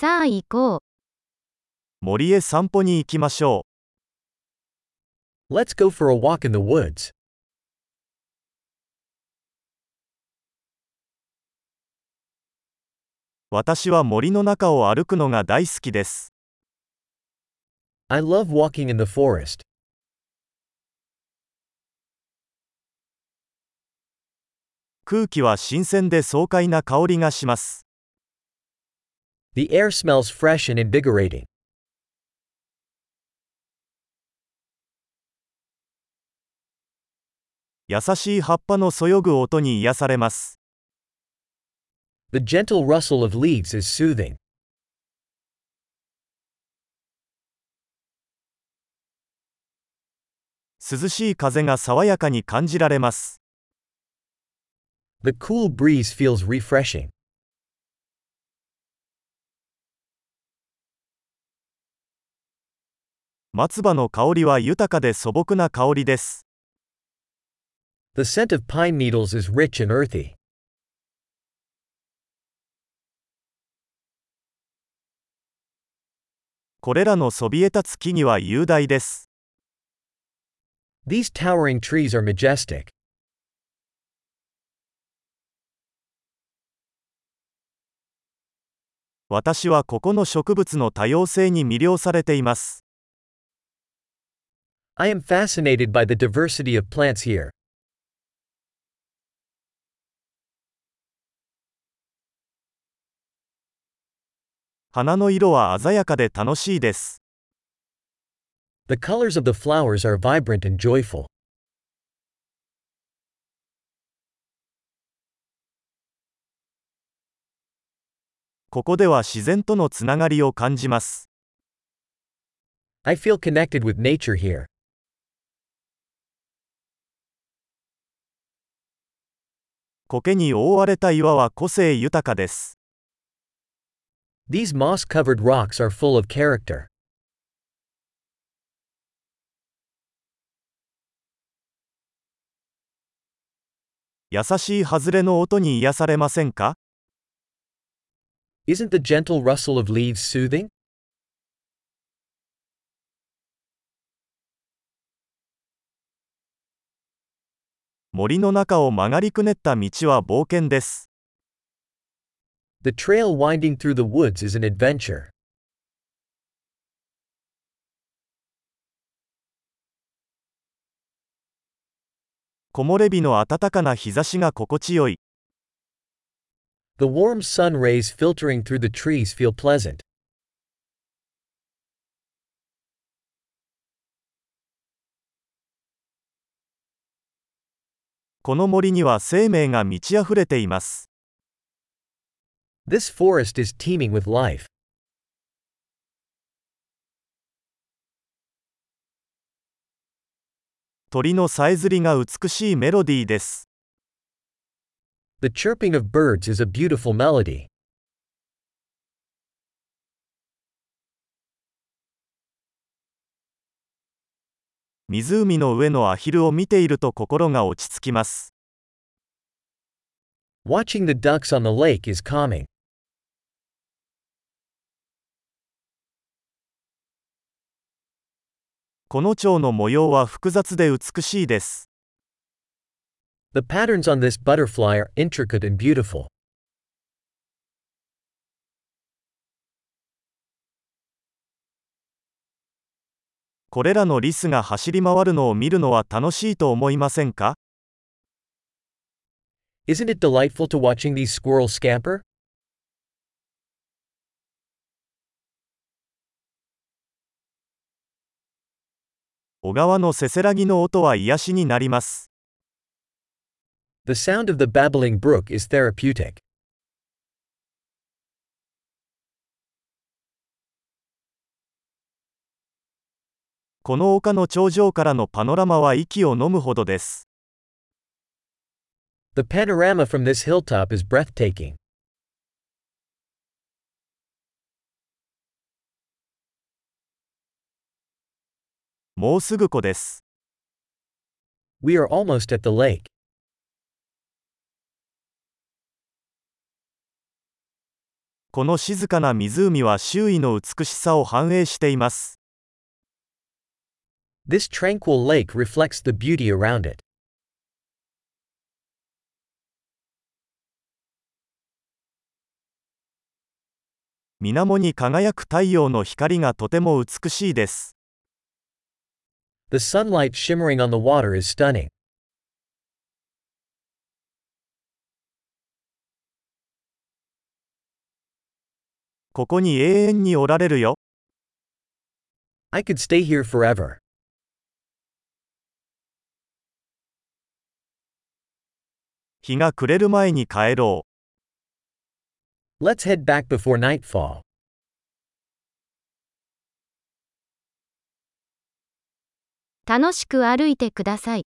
さあ行こう。森へ散歩に行きましょ Let's go for a walk in the woods. う。私は森の中を歩くのが大好きです。I love walking in the forest. 空気は新鮮で爽快な香りがします。The air smells fresh and invigorating. 優しい葉っぱのそよぐ音に癒されます。 The gentle rustle of leaves is soothing. 涼しい風が爽やかに感じられます。 The cool breeze feels refreshing. 松葉の香りは豊かで素朴な香りです。The scent of pine needles is rich and earthy. これらのそびえ立つ木々は雄大です。These towering trees are majestic. 私はここの植物の多様性に魅了されています。I am fascinated by the diversity of plants here. 花の色は鮮やかで楽しいです。 The colors of the flowers are vibrant and joyful. ここでは自然とのつながりを感じます。 I feel connected with nature here. 苔に覆われた岩は個性豊かです。These moss covered rocks are full of character. 優しい外れの音に癒されませんか Isn't the gentle rustle of leaves soothing? 森の中を曲がりくねった道は冒険です。The trail winding through the woods is an adventure. 木漏れ日の暖かな日差しが心地よい。The warm sun rays filtering through the trees feel pleasant. この森には生命が満ち溢れています。This forest is teeming with life. 鳥のさえずりが美しいメロディーです。The chirping of birds is a beautiful melody. 湖の上のアヒルを見ていると心が落ち着きます。Watching the ducks on the lake is calming. この蝶の模様は複雑で美しいです。The patterns on this butterfly are intricate and beautiful. これらのリスが走り回るのを見るのは楽しいと思いませんか Isn't it delightful to watching these squirrels scamper? 小川のせせらぎの音は癒しになります。The sound of the babbling brook is therapeutic. この丘の頂上からのパノラマは息を飲むほどです。The panorama from this hilltop is breathtaking. もうすぐ湖です。We are almost at the lake. この静かな湖は周囲の美しさを反映しています。This tranquil lake reflects the beauty around it. 水面に輝く太陽の光がとても美しいです。The sunlight shimmering on the water is stunning. ここに永遠におられるよ。I could stay here forever. 日が暮れる前に帰ろう。Let's head back before nightfall. 楽しく歩いてください。